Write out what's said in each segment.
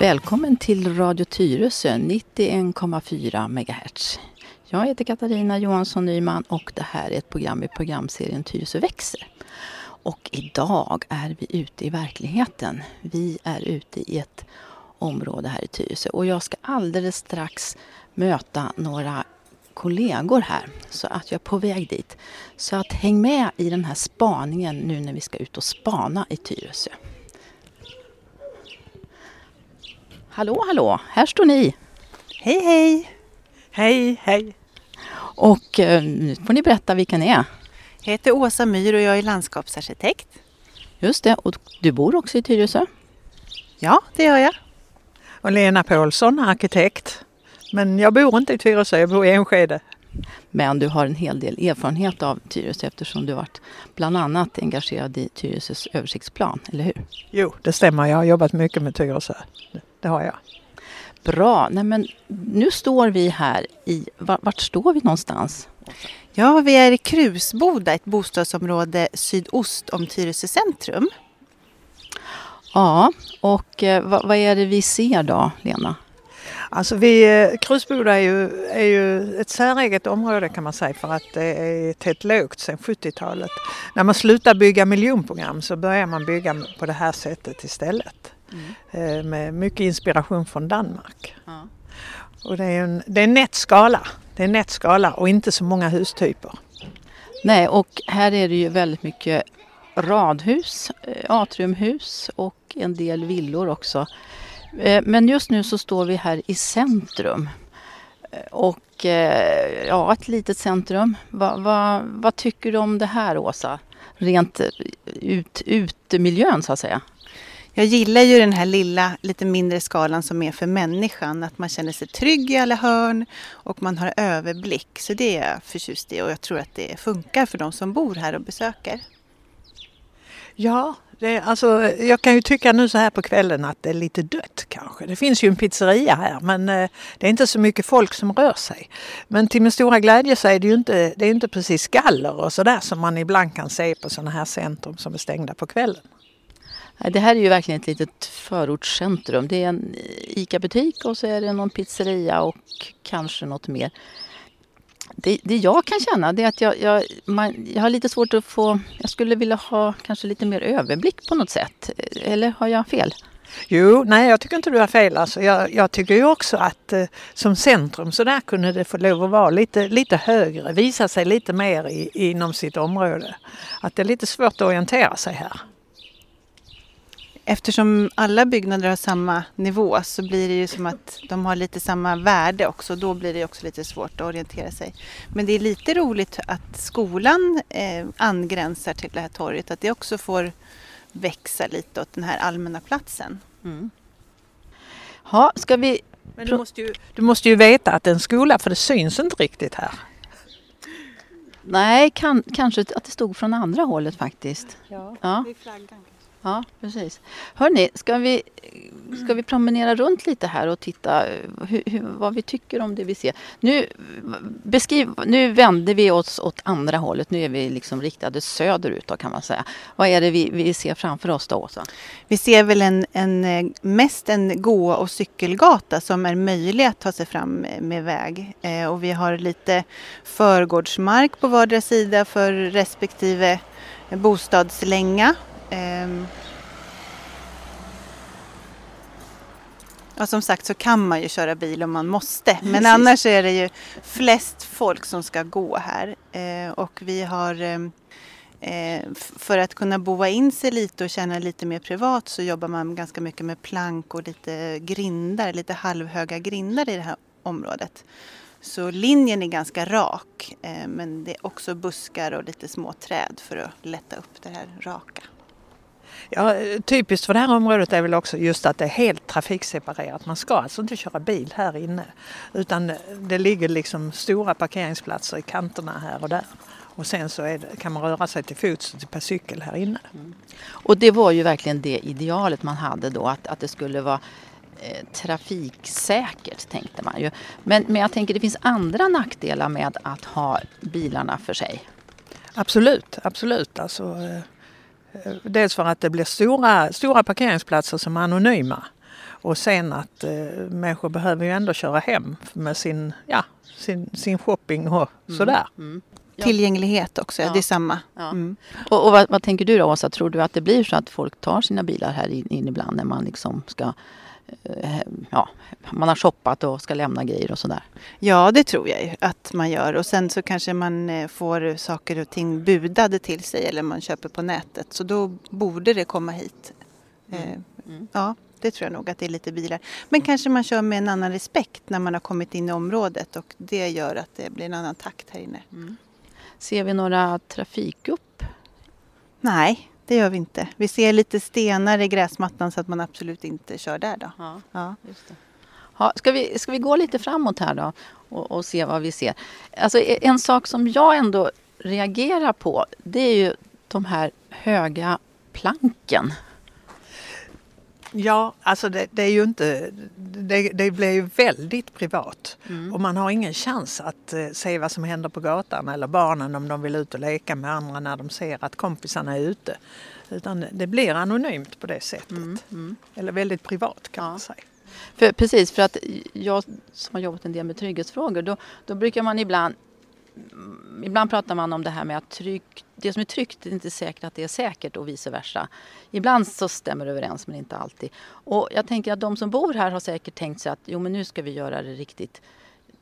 Välkommen till Radio Tyresö 91,4 MHz. Jag heter Katarina Johansson Nyman och det här är ett program i programserien Tyresö växer. Och idag är vi ute i verkligheten. Vi är ute i ett område här i Tyresö och jag ska alldeles strax möta några kollegor här så att jag är på väg dit. Så att häng med i den här spaningen nu när vi ska ut och spana i Tyresö. Hallå, hallå, här står ni. Hej, hej! Hej, hej! Och eh, nu får ni berätta vilka ni är. Jag heter Åsa Myr och jag är landskapsarkitekt. Just det, och du bor också i Tyresö. Ja, det gör jag. Och Lena Paulsson, arkitekt. Men jag bor inte i Tyresö, jag bor i Enskede. Men du har en hel del erfarenhet av Tyresö eftersom du varit bland annat engagerad i Tyresös översiktsplan, eller hur? Jo, det stämmer. Jag har jobbat mycket med Tyresö. Det, har jag. Bra, nej men nu står vi här i, var- vart står vi någonstans? Ja, vi är i Krusboda, ett bostadsområde sydost om Tyresö centrum. Ja, och eh, vad, är det vi ser då, Lena? Alltså vi, eh, Krusboda är ju, är ju ett säreget område kan man säga för att det är tätt lågt sedan 70-talet. När man slutar bygga miljonprogram så börjar man bygga på det här sättet istället. Eh, Med mycket inspiration från Danmark. Ja. Och det är en, det är en nätt skala. Det är en nätt skala och inte så många hustyper. Nej, och här är det ju väldigt mycket radhus, eh, atriumhus och en del villor också. Eh, men just nu så står vi här i centrum. Eh, och ja, ett litet centrum. Va, va, vad tycker du om det här Åsa? Rent ut, utemiljön så att säga. Jag gillar ju den här lilla, lite mindre skalan som är för människan. Att man känner sig trygg i alla hörn och man har överblick. Så det är jag förtjust i och jag tror att det funkar för de som bor här och besöker. Ja, det, alltså, jag kan ju tycka nu så här på kvällen att det är lite dött kanske. Det finns ju en pizzeria här men eh, det är inte så mycket folk som rör sig. Men till min stora glädje så är det ju inte, det är inte precis galler och sådär som man ibland kan se på sådana här centrum som är stängda på kvällen. Det här är ju verkligen ett litet förortscentrum. Det är en ICA-butik och så är det någon pizzeria och kanske något mer. Det, det jag kan känna det är att jag, jag, man, jag har lite svårt att få... Jag skulle vilja ha kanske lite mer överblick på något sätt. Eller har jag fel? Jo, nej jag tycker inte du har fel. Alltså, jag, jag tycker ju också att eh, som centrum så där kunde det få lov att vara lite, lite högre, visa sig lite mer i, inom sitt område. Att det är lite svårt att orientera sig här. Eftersom alla byggnader har samma nivå så blir det ju som att de har lite samma värde också. Då blir det också lite svårt att orientera sig. Men det är lite roligt att skolan eh, angränsar till det här torget. Att det också får växa lite åt den här allmänna platsen. Ja, ska vi... Men du måste, ju, du måste ju veta att det är en skola för det syns inte riktigt här. Nej, kan, kanske att det stod från andra hållet faktiskt. Ja. Ja, Det är flaggan ja precis. Hörni, ska vi, ska vi promenera runt lite här och titta eh, hur, hur, vad vi tycker om det vi ser? Nu, beskriv, nu vänder vi oss åt andra hållet. Nu är vi liksom riktade söderut då, kan man säga. Vad är det vi, vi ser framför oss då, Åsa? Vi ser väl en, en, eh, mest en gå och cykelgata som är möjlig att ta sig fram eh, med väg. Eh, och vi har lite förgårdsmark på vardera sida för respektive bostadslänga. Ehm. Ja, som sagt så kan man ju köra bil om man måste. Men Precis. annars är det ju flest folk som ska gå här. Eh, och vi har ehm, Eh, för att kunna boa in sig lite och känna lite mer privat så jobbar man ganska mycket med plank och lite grindar, lite halvhöga grindar i det här området. Så linjen är ganska rak eh, men det är också buskar och lite små träd för att lätta upp det här raka. Ja, typiskt för det här området är väl också just att det är helt trafikseparerat. Man ska alltså inte köra bil här inne. Utan det ligger liksom stora parkeringsplatser i kanterna här och där. Och sen så det, kan man röra sig till fots och per cykel här inne. Och det var ju verkligen det idealet man hade då, att, att det skulle vara eh, trafiksäkert tänkte man ju. Men, men jag tänker det finns andra nackdelar med att ha bilarna för sig. Absolut, absolut. Alltså, eh, dels för att det blir stora, stora parkeringsplatser som är anonyma. Och sen att eh, människor behöver ju ändå köra hem med sin, ja, sin, sin shopping och sådär. Ja. Tillgänglighet också, Ja. det är samma. Ja. Mm. Och, och vad, vad tänker du då Åsa? Tror du att det blir så att folk tar sina bilar här in, in ibland när man liksom ska eh, Ja, man har shoppat och ska lämna grejer och sådär. Ja, det tror jag att man gör. Och sen så kanske man eh, får saker och ting budade till sig eller man köper på nätet. Så då borde det komma hit. Eh, Mm. Ja, det tror jag nog att det är lite bilar. Men kanske man kör med en annan respekt när man har kommit in i området och det gör att det blir en annan takt här inne. Ser vi några trafikupp? Nej, det gör vi inte. Vi ser lite stenar i gräsmattan så att man absolut inte kör där då. Ja. Ja. Just det. Ja, ska, vi, ska vi gå lite framåt här då och, och se vad vi ser? Alltså, e- en sak som jag ändå reagerar på det är ju de här höga planken. Ja, alltså det, det är ju inte... Det, det blir ju väldigt privat. Och man har ingen chans att eh, se vad som händer på gatan eller barnen om de vill ut och leka med andra när de ser att kompisarna är ute. Utan det blir anonymt på det sättet. Eller väldigt privat kan Ja. man säga. För, precis, för att jag som har jobbat en del med trygghetsfrågor då, då brukar man ibland mm, Ibland pratar man om det här med att tryck, det som är tryggt är inte säkert att det är säkert och vice versa. Ibland så stämmer det överens men inte alltid. Och jag tänker att de som bor här har säkert tänkt sig att jo men nu ska vi göra det riktigt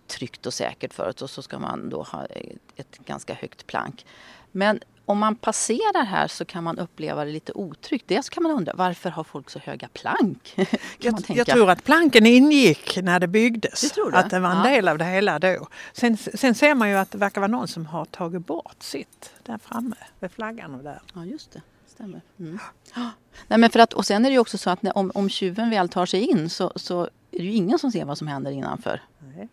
tryggt och säkert för oss och så ska man då ha ett, ett ganska högt plank. Men om man passerar här så kan man uppleva det lite otryggt. Dels kan man undra varför har folk så höga plank? Jag, jag tror att planken ingick när det byggdes. Det tror du? Att det var en Ja. del av det hela då. Sen, sen ser man ju att det verkar vara någon som har tagit bort sitt där framme vid flaggan och där. Ja, just det. Stämmer. Mm. Nej, men för att, och sen är det ju också så att när, om, om tjuven väl tar sig in så, så är det ju ingen som ser vad som händer innanför. Nej.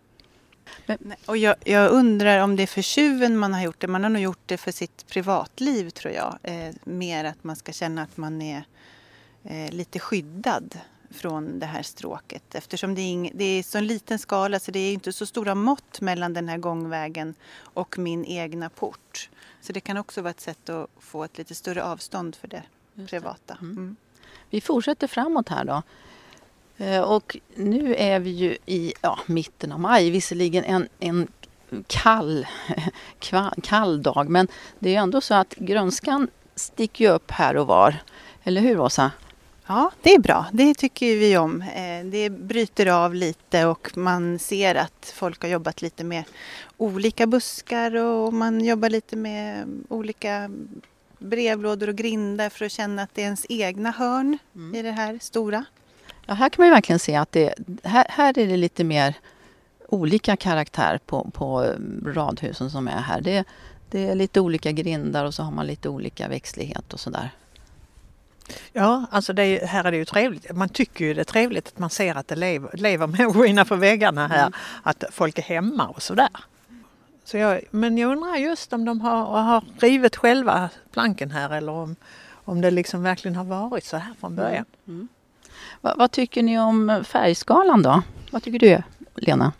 Nej, Och jag, jag undrar om det är för tjuven man har gjort det. Man har nog gjort det för sitt privatliv tror jag. Eh, mer att man ska känna att man är eh, lite skyddad från det här stråket. Eftersom det är, ing, det är så en liten skala så det är inte så stora mått mellan den här gångvägen och min egna port. Så det kan också vara ett sätt att få ett lite större avstånd för det Just privata. Mm. Mm. Vi fortsätter framåt här då. Eh, Och nu är vi ju i ja, mitten av maj, visserligen en, en kall, kall dag men det är ändå så att grönskan sticker ju upp här och var. Eller hur Åsa? Ja, det är bra. Det tycker vi om. Eh, Det bryter av lite och man ser att folk har jobbat lite med olika buskar och man jobbar lite med olika brevlådor och grindar för att känna att det är ens egna hörn i det här stora. Ja, här kan man ju verkligen se att det, här, här är det lite mer olika karaktär på, på eh, radhusen som är här. Det, det är lite olika grindar och så har man lite olika växtlighet och sådär. Ja, alltså är, här är det ju trevligt. Man tycker ju det är trevligt att man ser att det lever, lever människor innanför väggarna här. Att folk är hemma och sådär. Så jag, men jag undrar just om de har, har rivit själva planken här eller om, om det liksom verkligen har varit så här från början. Va, vad tycker ni om färgskalan då? Vad tycker du Lena?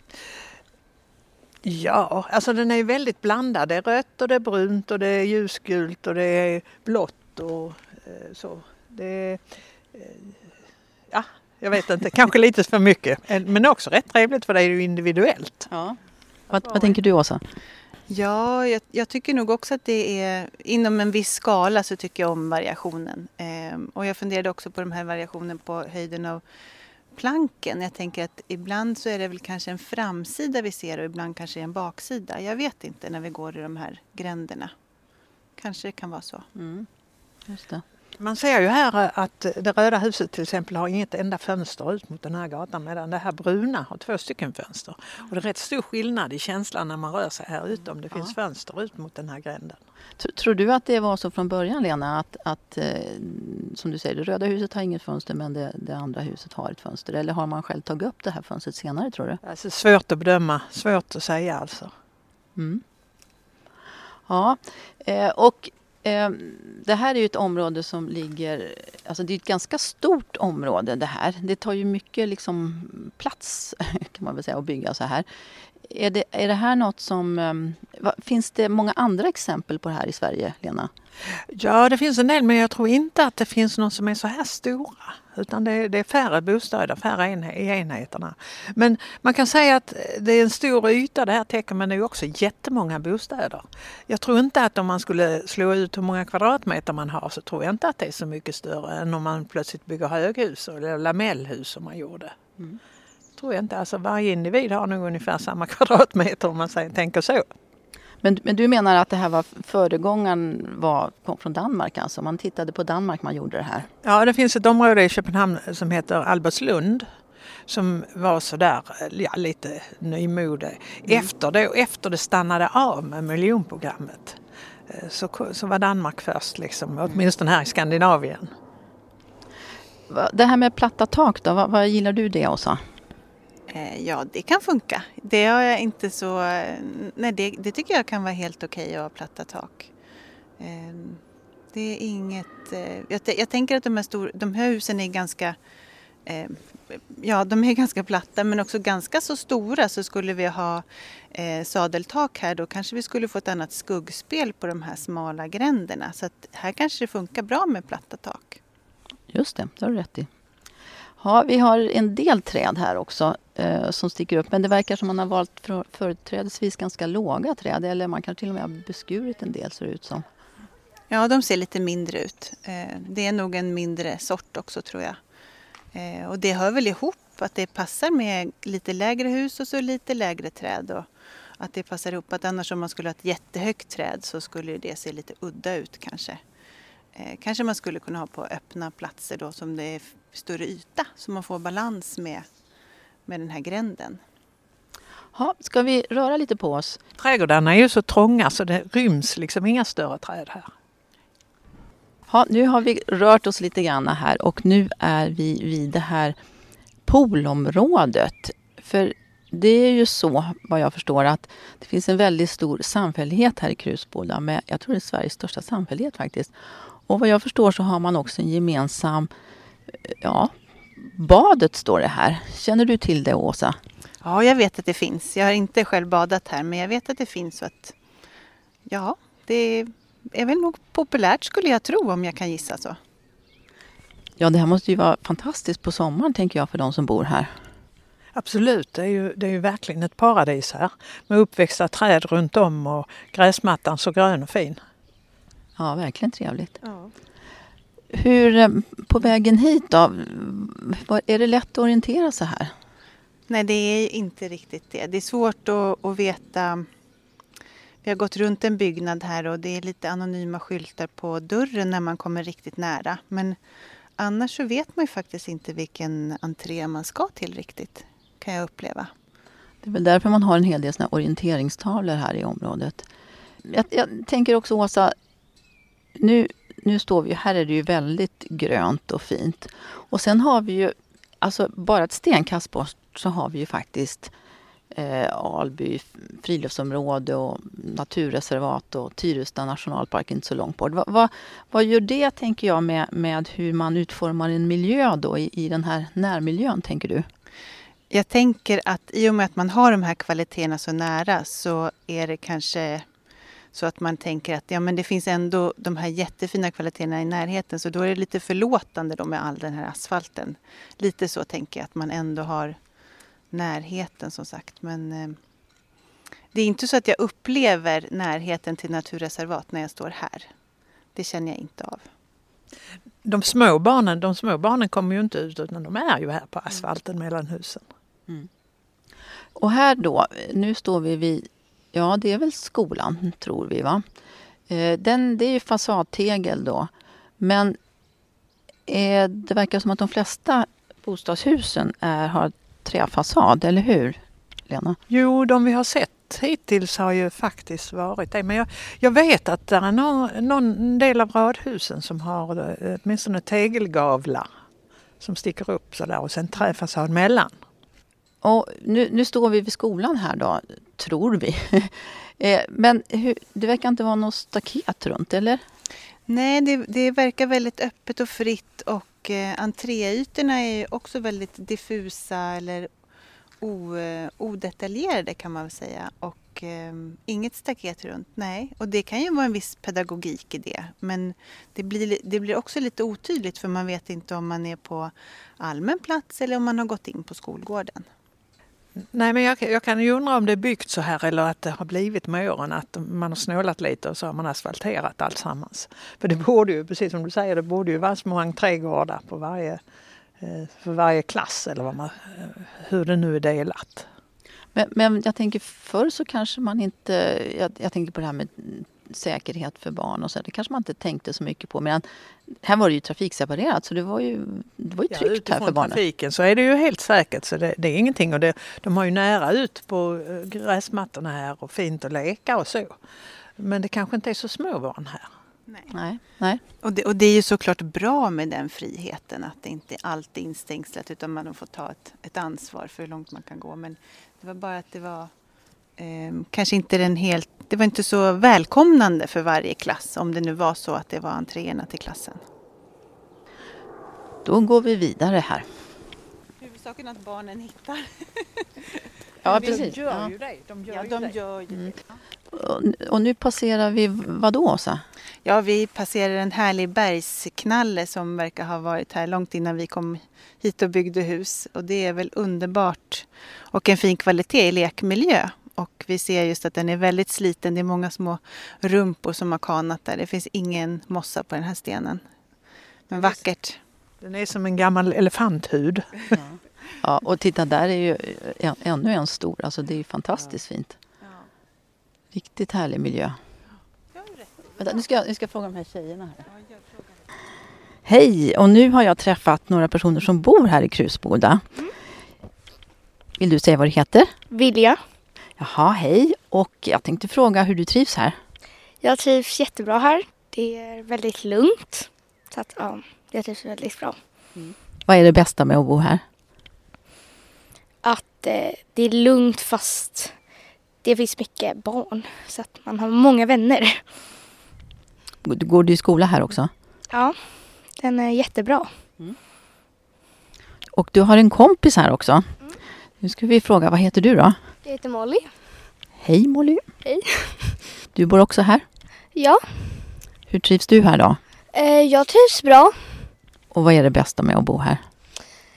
Ja, alltså den är ju väldigt blandad. Det är rött och det är brunt och det är ljusgult och det är blått och eh, så. Det är, eh, ja, jag vet inte, kanske lite för mycket. Men också rätt trevligt för det är ju individuellt. Ja. Vad, vad tänker du Åsa? Ja, jag, jag tycker nog också att det är inom en viss skala så tycker jag om variationen. Ehm, och jag funderade också på den här variationen på höjden av planken. Jag tänker att ibland så är det väl kanske en framsida vi ser och ibland kanske en baksida. Jag vet inte när vi går i de här gränderna. Kanske det kan vara så. Mm. Just det. Man ser ju här eh, att det röda huset till exempel har inget enda fönster ut mot den här gatan medan det här bruna har två stycken fönster. Och det är rätt stor skillnad i känslan när man rör sig här ute om det finns fönster ut mot den här gränden. Tr- Tror du att det var så från början Lena att, att eh, som du säger, det röda huset har inget fönster men det, det andra huset har ett fönster? Eller har man själv tagit upp det här fönstret senare tror du? Alltså svårt att bedöma, svårt att säga alltså. Mm. Ja, eh, och Ehm, det här är ju ett område som ligger, alltså det är ett ganska stort område det här. Det tar ju mycket liksom plats kan man väl säga att bygga så här. Är det, är det här något som... Ehm, finns det många andra exempel på det här i Sverige, Lena? Ja, det finns en del men jag tror inte att det finns någon som är så här stora. Utan det är, det är färre bostäder, färre enhe- i enheterna. Men man kan säga att det är en stor yta det här täcker men det är också jättemånga bostäder. Jag tror inte att om man skulle slå ut hur många kvadratmeter man har så tror jag inte att det är så mycket större än om man plötsligt bygger höghus eller lamellhus som man gjorde. Tror jag inte. Alltså varje individ har nog ungefär samma kvadratmeter om man tänker så. Men, men du menar att det här var föregångaren var, kom från Danmark alltså? Man tittade på Danmark man gjorde det här? Ja, det finns ett område i Köpenhamn som heter Albertslund som var sådär ja, lite nymode. Efter, det, efter det stannade av med miljonprogrammet eh, så, så var Danmark först, liksom, åtminstone här i Skandinavien. Det här med platta tak då, vad, vad gillar du det Åsa? Eh, ja, det kan funka. Det har jag inte så... Nej, det, det tycker jag kan vara helt okej att ha platta tak. Ehm, det är inget... Eh, jag, jag tänker att de här, stor, de här husen är ganska... Ehm, ja, de är ganska platta men också ganska så stora. Så skulle vi ha eh, sadeltak här då kanske vi skulle få ett annat skuggspel på de här smala gränderna. Så att här kanske det funkar bra med platta tak. Just det, det har du rätt i. Ja, vi har en del träd här också eh, som sticker upp. Men det verkar som man har valt för, företrädesvis ganska låga träd. Eller man kanske till och med har beskurit en del ser det ut som. Ja, de ser lite mindre ut. Eh, Det är nog en mindre sort också tror jag. Eh, Och det hör väl ihop att det passar med lite lägre hus och så lite lägre träd. Och att det passar ihop. Att annars om man skulle ha ett jättehögt träd så skulle det se lite udda ut kanske. Eh, Kanske man skulle kunna ha på öppna platser då som det är större yta så man får balans med, med den här gränden. Ja, ska vi röra lite på oss? Trädgårdarna är ju så trånga så det ryms liksom inga större träd här. Ja, nu har vi rört oss lite grann här och nu är vi vid det här poolområdet. För det är ju så, vad jag förstår, att det finns en väldigt stor samfällighet här i Krusboda med, jag tror det är Sveriges största samfällighet faktiskt. Och vad jag förstår så har man också en gemensam, eh, ja, badet står det här. Känner du till det Åsa? Ja, jag vet att det finns. Jag har inte själv badat här men jag vet att det finns. Så att, ja, det är väl nog populärt skulle jag tro om jag kan gissa så. Ja, det här måste ju vara fantastiskt på sommaren tänker jag för de som bor här. Absolut, det är, ju, det är ju verkligen ett paradis här. Med uppväxta träd runt om och gräsmattan så grön och fin. Ja, verkligen trevligt. Hur, eh, på vägen hit då, var- är det lätt att orientera sig här? Nej, det är inte riktigt det. Det är svårt att, att veta. Vi har gått runt en byggnad här och det är lite anonyma skyltar på dörren när man kommer riktigt nära. Men annars så vet man ju faktiskt inte vilken entré man ska till riktigt, kan jag uppleva. Det är väl därför man har en hel del såna här orienteringstavlor här i området. Jag, jag tänker också Åsa, nu, nu står vi ju, här är det ju väldigt grönt och fint. Och sen har vi ju, alltså bara ett stenkast bort så har vi ju faktiskt eh, Alby friluftsområde och naturreservat och Tyresta nationalpark inte så långt bort. Va, va, vad gör det, tänker jag, med, med hur man utformar en miljö då i, i den här närmiljön, tänker du? Jag tänker att i och med att man har de här kvaliteterna så nära så är det kanske så att man tänker att ja, men det finns ändå de här jättefina kvaliteterna i närheten så då är det lite förlåtande då med all den här asfalten. Lite så tänker jag att man ändå har närheten som sagt. Men eh, det är inte så att jag upplever närheten till naturreservat när jag står här. Det känner jag inte av. De små barnen, de små barnen kommer ju inte ut utan de är ju här på asfalten mellan husen. Mm. Och här då, nu står vi vid, ja det är väl skolan tror vi va? Eh, den, det är ju fasadtegel då. Men eh, det verkar som att de flesta bostadshusen är, har träfasad, eller hur Lena? Jo, de vi har sett hittills har ju faktiskt varit det. Men jag, jag vet att det är någon, någon del av radhusen som har eh, åtminstone tegelgavlar som sticker upp sådär och sen träfasad mellan. Och nu, nu står vi vid skolan här då, tror vi. Eh, men hur, det verkar inte vara något staket runt, eller? Nej, det, det verkar väldigt öppet och fritt och eh, entréytorna är också väldigt diffusa eller o, eh, odetaljerade kan man väl säga. Och eh, inget staket runt, nej. Och det kan ju vara en viss pedagogik i det. Men det blir, det blir också lite otydligt för man vet inte om man är på allmän plats eller om man har gått in på skolgården. Nej, men jag, jag kan ju undra om det är byggt så här eller att det har blivit med åren att man har snålat lite och så har man asfalterat alltsammans. För det borde ju, precis som du säger, det borde ju vara små entrégårdar på varje, eh, för varje klass eller vad man, hur det nu är delat. Men, men jag tänker förr så kanske man inte... Jag, jag tänker på det här med säkerhet för barn och så. Det kanske man inte tänkte så mycket på. Men här var det ju trafikseparerat så det var ju, det var ju tryggt ja, här för barnen. trafiken så är det ju helt säkert så det, det är ingenting. Och det, de har ju nära ut på eh, gräsmattorna här och fint att leka och så. Men det kanske inte är så små barn här. Nej. Nej. Och det, och det är ju såklart bra med den friheten att det inte allt är instängslat utan man får ta ett, ett ansvar för hur långt man kan gå. Men det var bara att det var kanske inte den helt, det var inte så välkomnande för varje klass om det nu var så att det var entréerna till klassen. Då går vi vidare här. Huvudsaken att barnen hittar. Ja, De precis. gör Ja. ju det. De gör Ja, ju de det. gör ju det. Och, och nu passerar vi vad då, Åsa? Ja, vi passerar en härlig bergsknalle som verkar ha varit här långt innan vi kom hit och byggde hus. Och det är väl underbart och en fin kvalitet i lekmiljö. Och vi ser just att den är väldigt sliten. Det är många små rumpor som har kanat där. Det finns ingen mossa på den här stenen. Men vackert. Den är som en gammal elefanthud. Ja, och titta där är ju en, ännu en stor. Alltså det är ju fantastiskt fint. Riktigt härlig miljö. Vänta, nu ska jag, nu ska jag fråga de här tjejerna här. Hej! Och nu har jag träffat några personer som bor här i Krusboda. Vill du säga vad du heter? Vilja. Jaha, hej. Och jag tänkte fråga hur du trivs här. Jag trivs jättebra här. Det är väldigt lugnt. Så att, ja, jag trivs väldigt bra. Vad är det bästa med att bo här? Att eh, det är lugnt fast det finns mycket barn. Så att man har många vänner. Går du i skola här också? Ja, den är jättebra. Och du har en kompis här också. Nu ska vi fråga, vad heter du då? Jag heter Molly. Hej Molly. Hej. Du bor också här. Ja, Hur trivs du här då? eh, jag trivs bra. Och vad är det bästa med att bo här?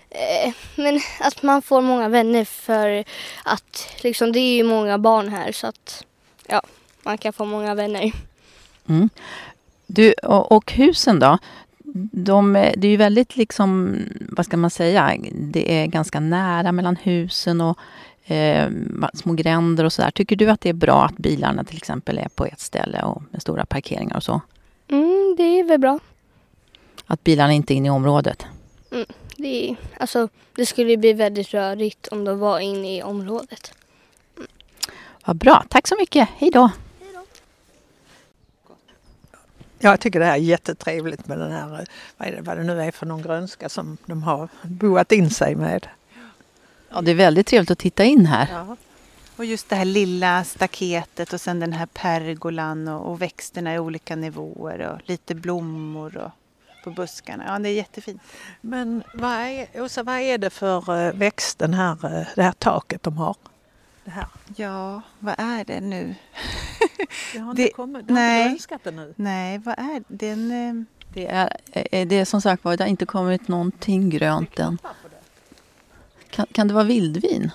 Eh, men att man får många vänner för att liksom, det är ju många barn här så att ja, man kan få många vänner. Mm. Du, och, och husen då? De, det är ju väldigt liksom, vad ska man säga, det är ganska nära mellan husen och eh, små gränder och sådär. Tycker du att det är bra att bilarna till exempel är på ett ställe och med stora parkeringar och så? Mm, det är väl bra. Att bilarna inte är inne i området? Det, är, alltså, det skulle bli väldigt rörigt om de var inne i området. Vad bra, tack så mycket. Hej då! Jag tycker det här är jättetrevligt med den här, eh, vad, är det, vad det nu är för någon grönska som de har boat in sig med. Ja, det är väldigt trevligt att titta in här. Ja. Och just det här lilla staketet och sen den här pergolan och, och växterna i olika nivåer och lite blommor och på buskarna. Ja, det är jättefint. Men vad är, Åsa, vad är det för eh, växt den här, eh, det här taket de har? Det här. Ja, vad är det nu? Det har inte Det- kommit, det har nej. inte grönskat ännu. Nej, vad är det? Den, eh, Det är, det är som sagt var, det har inte kommit någonting grönt än. Kan, kan det vara vildvin?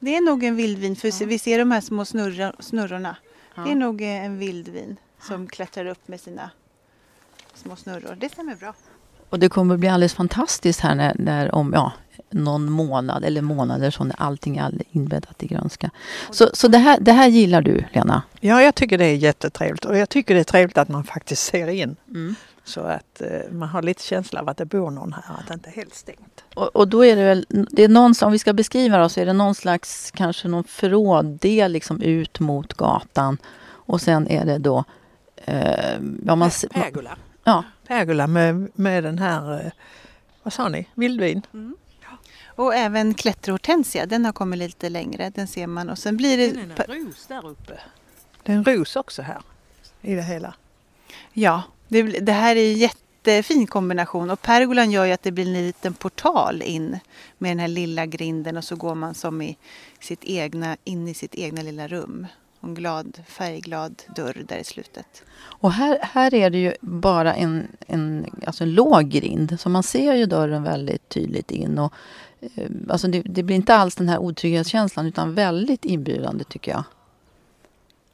det är nog en vildvin, för vi ser de här små snurra, snurrorna. Det är nog eh, en vildvin som klättrar upp med sina små snurror. Det stämmer bra. Och det kommer bli alldeles fantastiskt här när, när om ja, någon månad eller månader så när allting är all- inbäddat i grönska. Så, så det, här, det här gillar du, Lena? Ja, jag tycker det är jättetrevligt och jag tycker det är trevligt att man faktiskt ser in. Mm. Så att eh, man har lite känsla av att det bor någon här, att det inte är helt stängt. Och, och då är det väl, det är någon, om vi ska beskriva det så är det någon slags, kanske någon förråddel liksom ut mot gatan. Och sen är det då, eh, ja, man, Pergola. ja, Pergola med, med den här, eh, vad sa ni, vildvin? Och även klätterhortensia, den har kommit lite längre. Den ser man. Och sen blir det... ros där uppe. Det är en ros också här i det hela. Ja, det, det här är en jättefin kombination och pergolan gör ju att det blir en liten portal in med den här lilla grinden och så går man som i sitt egna, in i sitt egna lilla rum. En glad, färgglad dörr där i slutet. Och här, här är det ju bara en, en, alltså en låg grind, så man ser ju dörren väldigt tydligt in. Och, eh, alltså det, det blir inte alls den här otrygghetskänslan utan väldigt inbjudande tycker jag.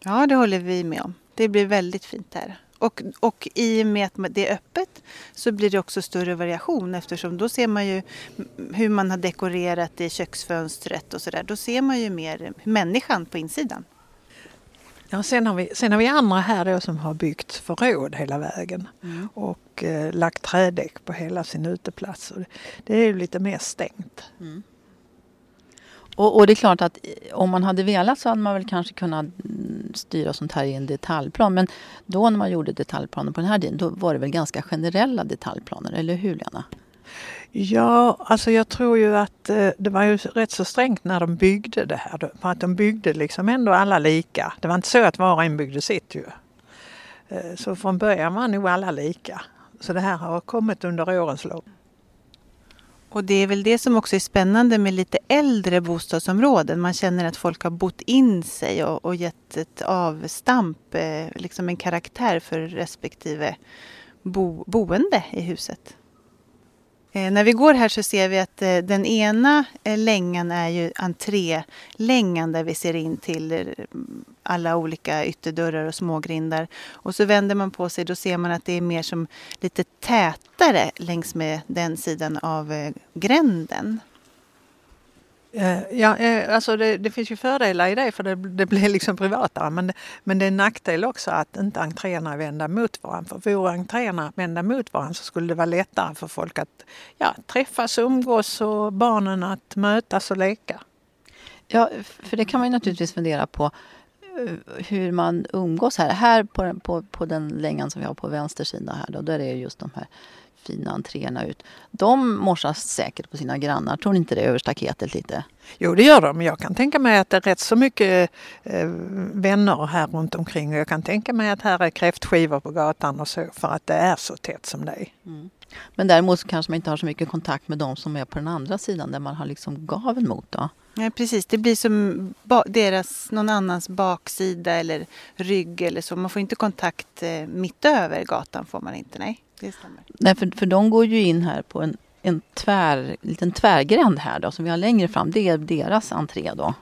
Ja, det håller vi med om. Det blir väldigt fint här. Och, och i och med att det är öppet så blir det också större variation eftersom då ser man ju hur man har dekorerat i köksfönstret och sådär. Då ser man ju mer människan på insidan. Ja, sen, har vi, sen har vi andra här då som har byggt förråd hela vägen Mm. och eh, lagt trädäck på hela sin uteplats. Det, är ju lite mer stängt. Och, och det är klart att om man hade velat så hade man väl kanske kunnat mm, styra sånt här i en detaljplan. Men då när man gjorde detaljplaner på den här tiden, då var det väl ganska generella detaljplaner, eller hur Lena? Ja, alltså jag tror ju att eh, det var ju rätt så strängt när de byggde det här. För att de byggde liksom ändå alla lika. Det var inte så att var och en byggde sitt ju. Eh, så från början var nog alla lika. Så det här har kommit under årens lopp. Och det är väl det som också är spännande med lite äldre bostadsområden. Man känner att folk har bott in sig och, och gett ett avstamp, eh, liksom en karaktär för respektive bo, boende i huset. Eh, när vi går här så ser vi att eh, den ena eh, längan är ju entrélängan där vi ser in till eh, alla olika ytterdörrar och smågrindar. Och så vänder man på sig då ser man att det är mer som lite tätare längs med den sidan av eh, gränden. Eh, ja, eh, alltså det, det finns ju fördelar i det för det, det blir liksom privatare. Men, men det är en nackdel också att inte entréerna är vända mot varandra. För vore entréerna vända mot varandra så skulle det vara lättare för folk att ja, träffas, umgås och barnen att mötas och leka. Ja, för det kan man ju naturligtvis fundera på eh, hur man umgås här. Här på, den- på, på den längan som vi har på vänster sida här då, där är ju just de här fina entréerna ut. De morsas säkert på sina grannar. Tror ni inte det över staketet lite? Jo, det gör de. Jag kan tänka mig att det är rätt så mycket eh, vänner här runt omkring. Och jag kan tänka mig att här är kräftskivor på gatan och så för att det är så tätt som det är. Men däremot kanske man inte har så mycket kontakt med de som är på den andra sidan där man har liksom gaven mot. Då. Nej precis, det blir som deras, någon annans baksida eller rygg eller så. Man får inte kontakt eh, mitt över gatan får man inte, nej. Det stämmer. Nej, för, för de går ju in här på en, en tvär, liten tvärgränd här då, som vi har längre fram. Det är deras entré då.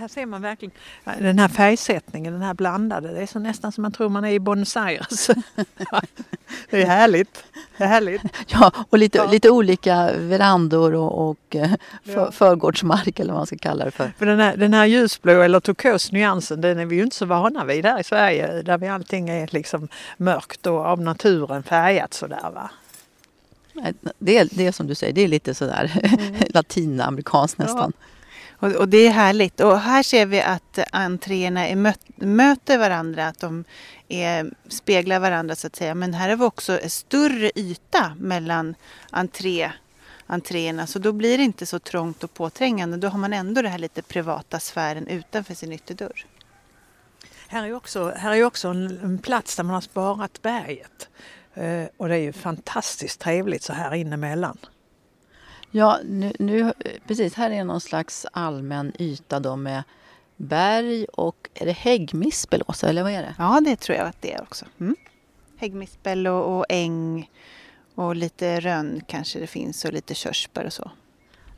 Här ser man verkligen ja, den här färgsättningen, den här blandade. Det är så nästan som man tror man är i Buenos Aires. det är härligt. Det är härligt. Ja, och lite, Ja. lite olika verandor och, och eh, för, Ja. förgårdsmark eller vad man ska kalla det för. För den här, den här ljusblå eller turkos nyansen den är vi ju inte så vana vid här i Sverige där vi allting är liksom mörkt och av naturen färgat sådär va. Det är, det är som du säger, det är lite sådär latinamerikanskt nästan. Och, och det är härligt. Och här ser vi att entréerna är möt, möter varandra, att de är, speglar varandra så att säga. Men här har vi också en större yta mellan entré, entréerna. Så då blir det inte så trångt och påträngande. Då har man ändå den här lite privata sfären utanför sin ytterdörr. Här är också, här är också en, en plats där man har sparat berget. Eh, och det är ju fantastiskt trevligt så här inemellan. Ja, nu, nu, precis. Här är någon slags allmän yta då med berg och är det häggmispel Åsa, eller vad är det? Ja, det tror jag att det är också. Mm. Häggmispel och, och äng och lite rönn kanske det finns och lite körsbär och så.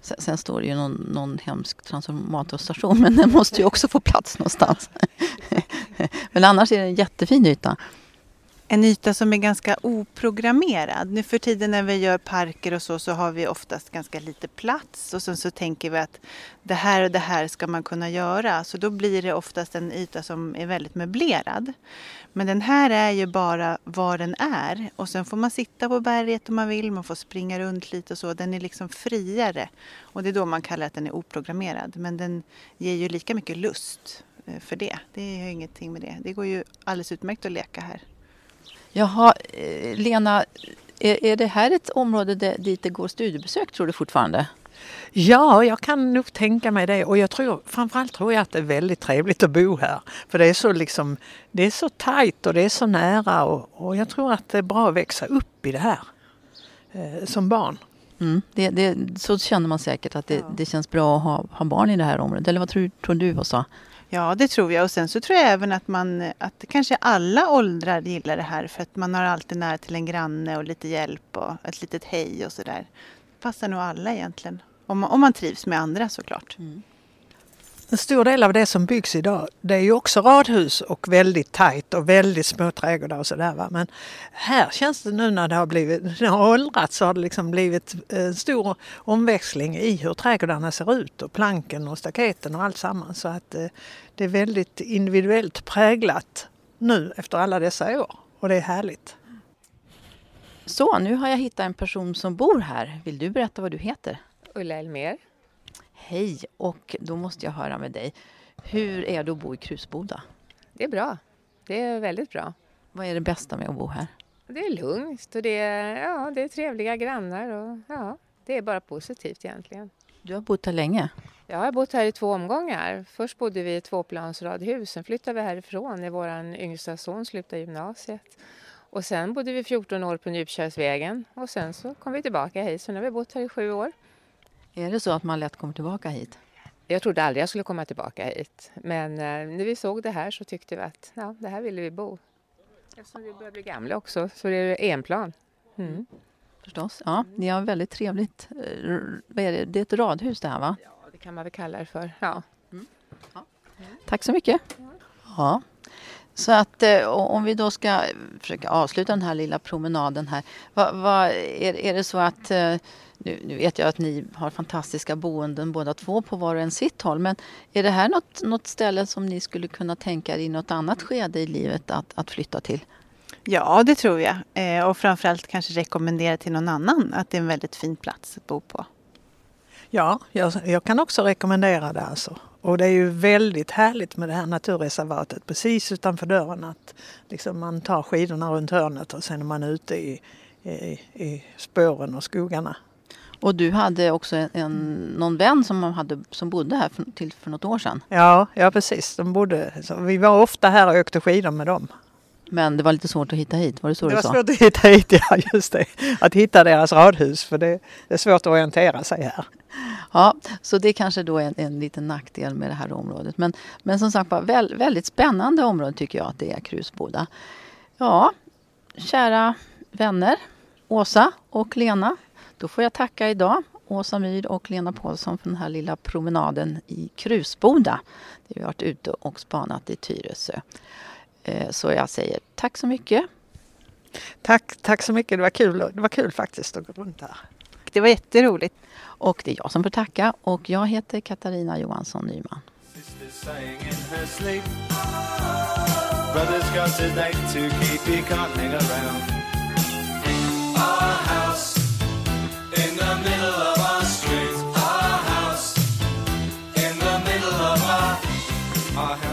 Sen, sen står det ju någon, någon hemsk transformatorstation men den måste ju också få plats någonstans. men annars är det en jättefin yta. En yta som är ganska oprogrammerad. Nu för tiden när vi gör parker och så, så har vi oftast ganska lite plats och sen så tänker vi att det här och det här ska man kunna göra. Så då blir det oftast en yta som är väldigt möblerad. Men den här är ju bara var den är och sen får man sitta på berget om man vill, man får springa runt lite och så. Den är liksom friare och det är då man kallar att den är oprogrammerad. Men den ger ju lika mycket lust eh, för det. Det är ju ingenting med det. Det går ju alldeles utmärkt att leka här. Jaha, eh, Lena, är, är det här ett område där, dit det går studiebesök tror du fortfarande? Ja, jag kan nog tänka mig det och jag tror framförallt tror jag att det är väldigt trevligt att bo här. För det är så liksom, det är så tajt och det är så nära och, och jag tror att det är bra att växa upp i det här eh, som barn. Mm. Det, det, så känner man säkert att det, Ja. det känns bra att ha, ha barn i det här området. Eller vad tror, tror du Åsa? Ja, det tror jag. Och sen så tror jag även att man, att kanske alla åldrar gillar det här för att man har alltid nära till en granne och lite hjälp och ett litet hej och sådär. Det Passar nog alla egentligen. Om man, om man trivs med andra såklart. Mm. En stor del av det som byggs idag det är ju också radhus och väldigt tajt och väldigt små trädgårdar och sådär. va. Men här känns det nu när det har blivit, när det har åldrats så har det liksom blivit en stor omväxling i hur trädgårdarna ser ut och planken och staketen och allt samman. Så att eh, det är väldigt individuellt präglat nu efter alla dessa år och det är härligt. Så, nu har jag hittat en person som bor här. Vill du berätta vad du heter? Ulla Elmer. Hej, och då måste jag höra med dig. Hur är det att bo i Krusboda? Det är bra. Det är väldigt bra. Vad är det bästa med att bo här? Det är lugnt och det är, ja, det är trevliga grannar och ja, det är bara positivt egentligen. Du har bott här länge. Jag har bott här i två omgångar. Först bodde vi i tvåplansradhus, sen flyttade vi härifrån när vår yngsta son slutade gymnasiet. Och sen bodde vi 14 år på Njupkärrsvägen och sen så kom vi tillbaka hit, så nu har vi bott här i sju år. Är det så att man lätt kommer tillbaka hit? Jag trodde aldrig jag skulle komma tillbaka hit, men eh, när vi såg det här så tyckte vi att ja, det här ville vi bo. Eftersom vi börjar bli gamla också, så det är enplan. Mm. Förstås. Ja, ni har väldigt trevligt. eh, Vad är det? det är ett radhus det här va? Ja, det kan man väl kalla det för. Ja. Tack så mycket. Ja. Så att eh, om vi då ska försöka avsluta den här lilla promenaden här. Vad, vad, är, är det så att nu, nu vet jag att ni har fantastiska boenden båda två på var och en sitt håll. Men är det här något, något ställe som ni skulle kunna tänka er i något annat skede i livet att, att flytta till? Ja, det tror jag. Eh, och framförallt kanske rekommendera till någon annan att det är en väldigt fin plats att bo på. Ja, jag, jag kan också rekommendera det alltså. Och det är ju väldigt härligt med det här naturreservatet precis utanför dörren. Att liksom man tar skidorna runt hörnet och sen är man ute i, i, i spåren och skogarna. Och du hade också en, en, någon vän som, hade, som bodde här för, till för något år sedan. Ja, ja precis. De bodde, vi var ofta här och åkte skidor med dem. Men det var lite svårt att hitta hit, var det så det du var sa? svårt att hitta hit, ja just det. Att hitta deras radhus för det, det är svårt att orientera sig här. Ja, så det kanske då är en, en liten nackdel med det här området. Men, men som sagt var, väl, väldigt spännande område tycker jag att det är Krusboda. Ja, kära vänner, Åsa och Lena. Då får jag tacka idag, Åsa Myhr och Lena Paulsson för den här lilla promenaden i Krusboda. Där vi har varit ute och spanat i Tyresö. Eh, Så jag säger tack så mycket. Tack, tack så mycket, det var kul, det var kul faktiskt att gå runt här. Det var jätteroligt. Och det är jag som får tacka och jag heter Katarina Johansson Nyman. Brother's got a date to keep, can't hang around. our house.